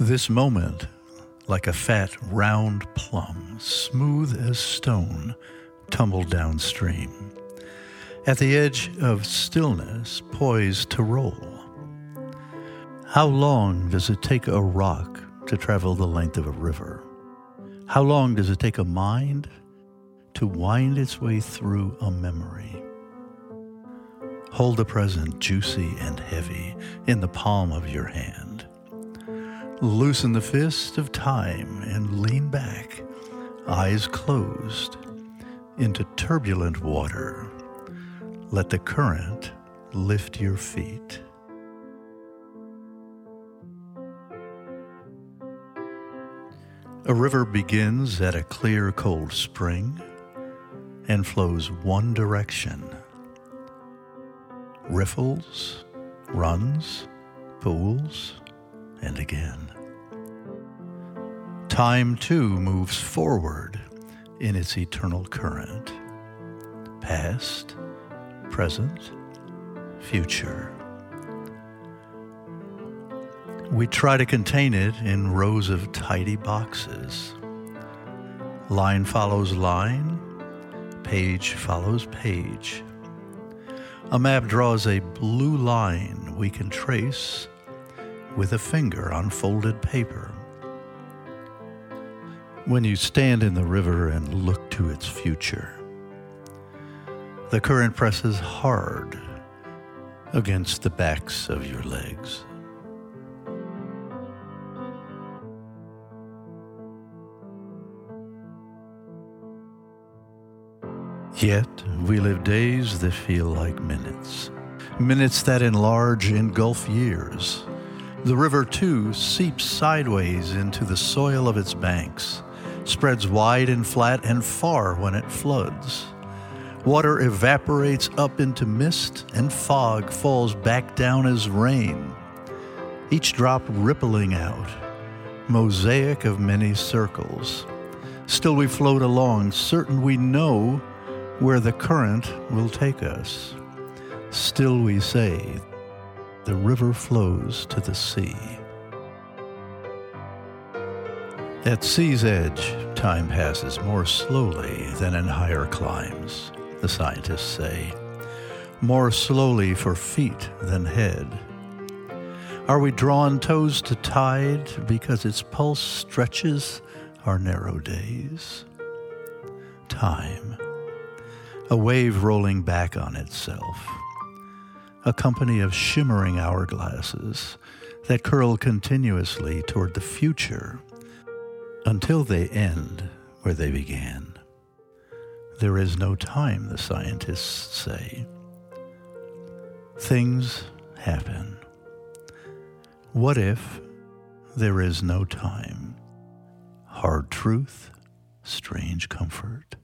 This moment, like a fat, round plum, smooth as stone, tumbled downstream. At the edge of stillness, poised to roll. How long does it take a rock to travel the length of a river? How long does it take a mind to wind its way through a memory? Hold the present juicy and heavy in the palm of your hand. Loosen the fist of time and lean back, eyes closed, into turbulent water. Let the current lift your feet. A river begins at a clear, cold spring and flows one direction. Riffles, runs, pools, and again. Time too moves forward in its eternal current. Past, present, future. We try to contain it in rows of tidy boxes. Line follows line, page follows page. A map draws a blue line we can trace with a finger on folded paper. When you stand in the river and look to its future, the current presses hard against the backs of your legs. Yet we live days that feel like minutes, minutes that enlarge, engulf years. The river, too, seeps sideways into the soil of its banks, spreads wide and flat and far when it floods. Water evaporates up into mist, and fog falls back down as rain, each drop rippling out, mosaic of many circles. Still, we float along, certain we know where the current will take us. Still, we say, the river flows to the sea. At sea's edge, time passes more slowly than in higher climes, the scientists say, more slowly for feet than head. Are we drawn toes to tide because its pulse stretches our narrow days? Time a wave rolling back on itself, a company of shimmering hourglasses that curl continuously toward the future until they end where they began. There is no time, the scientists say. Things happen. What if there is no time? Hard truth, strange comfort.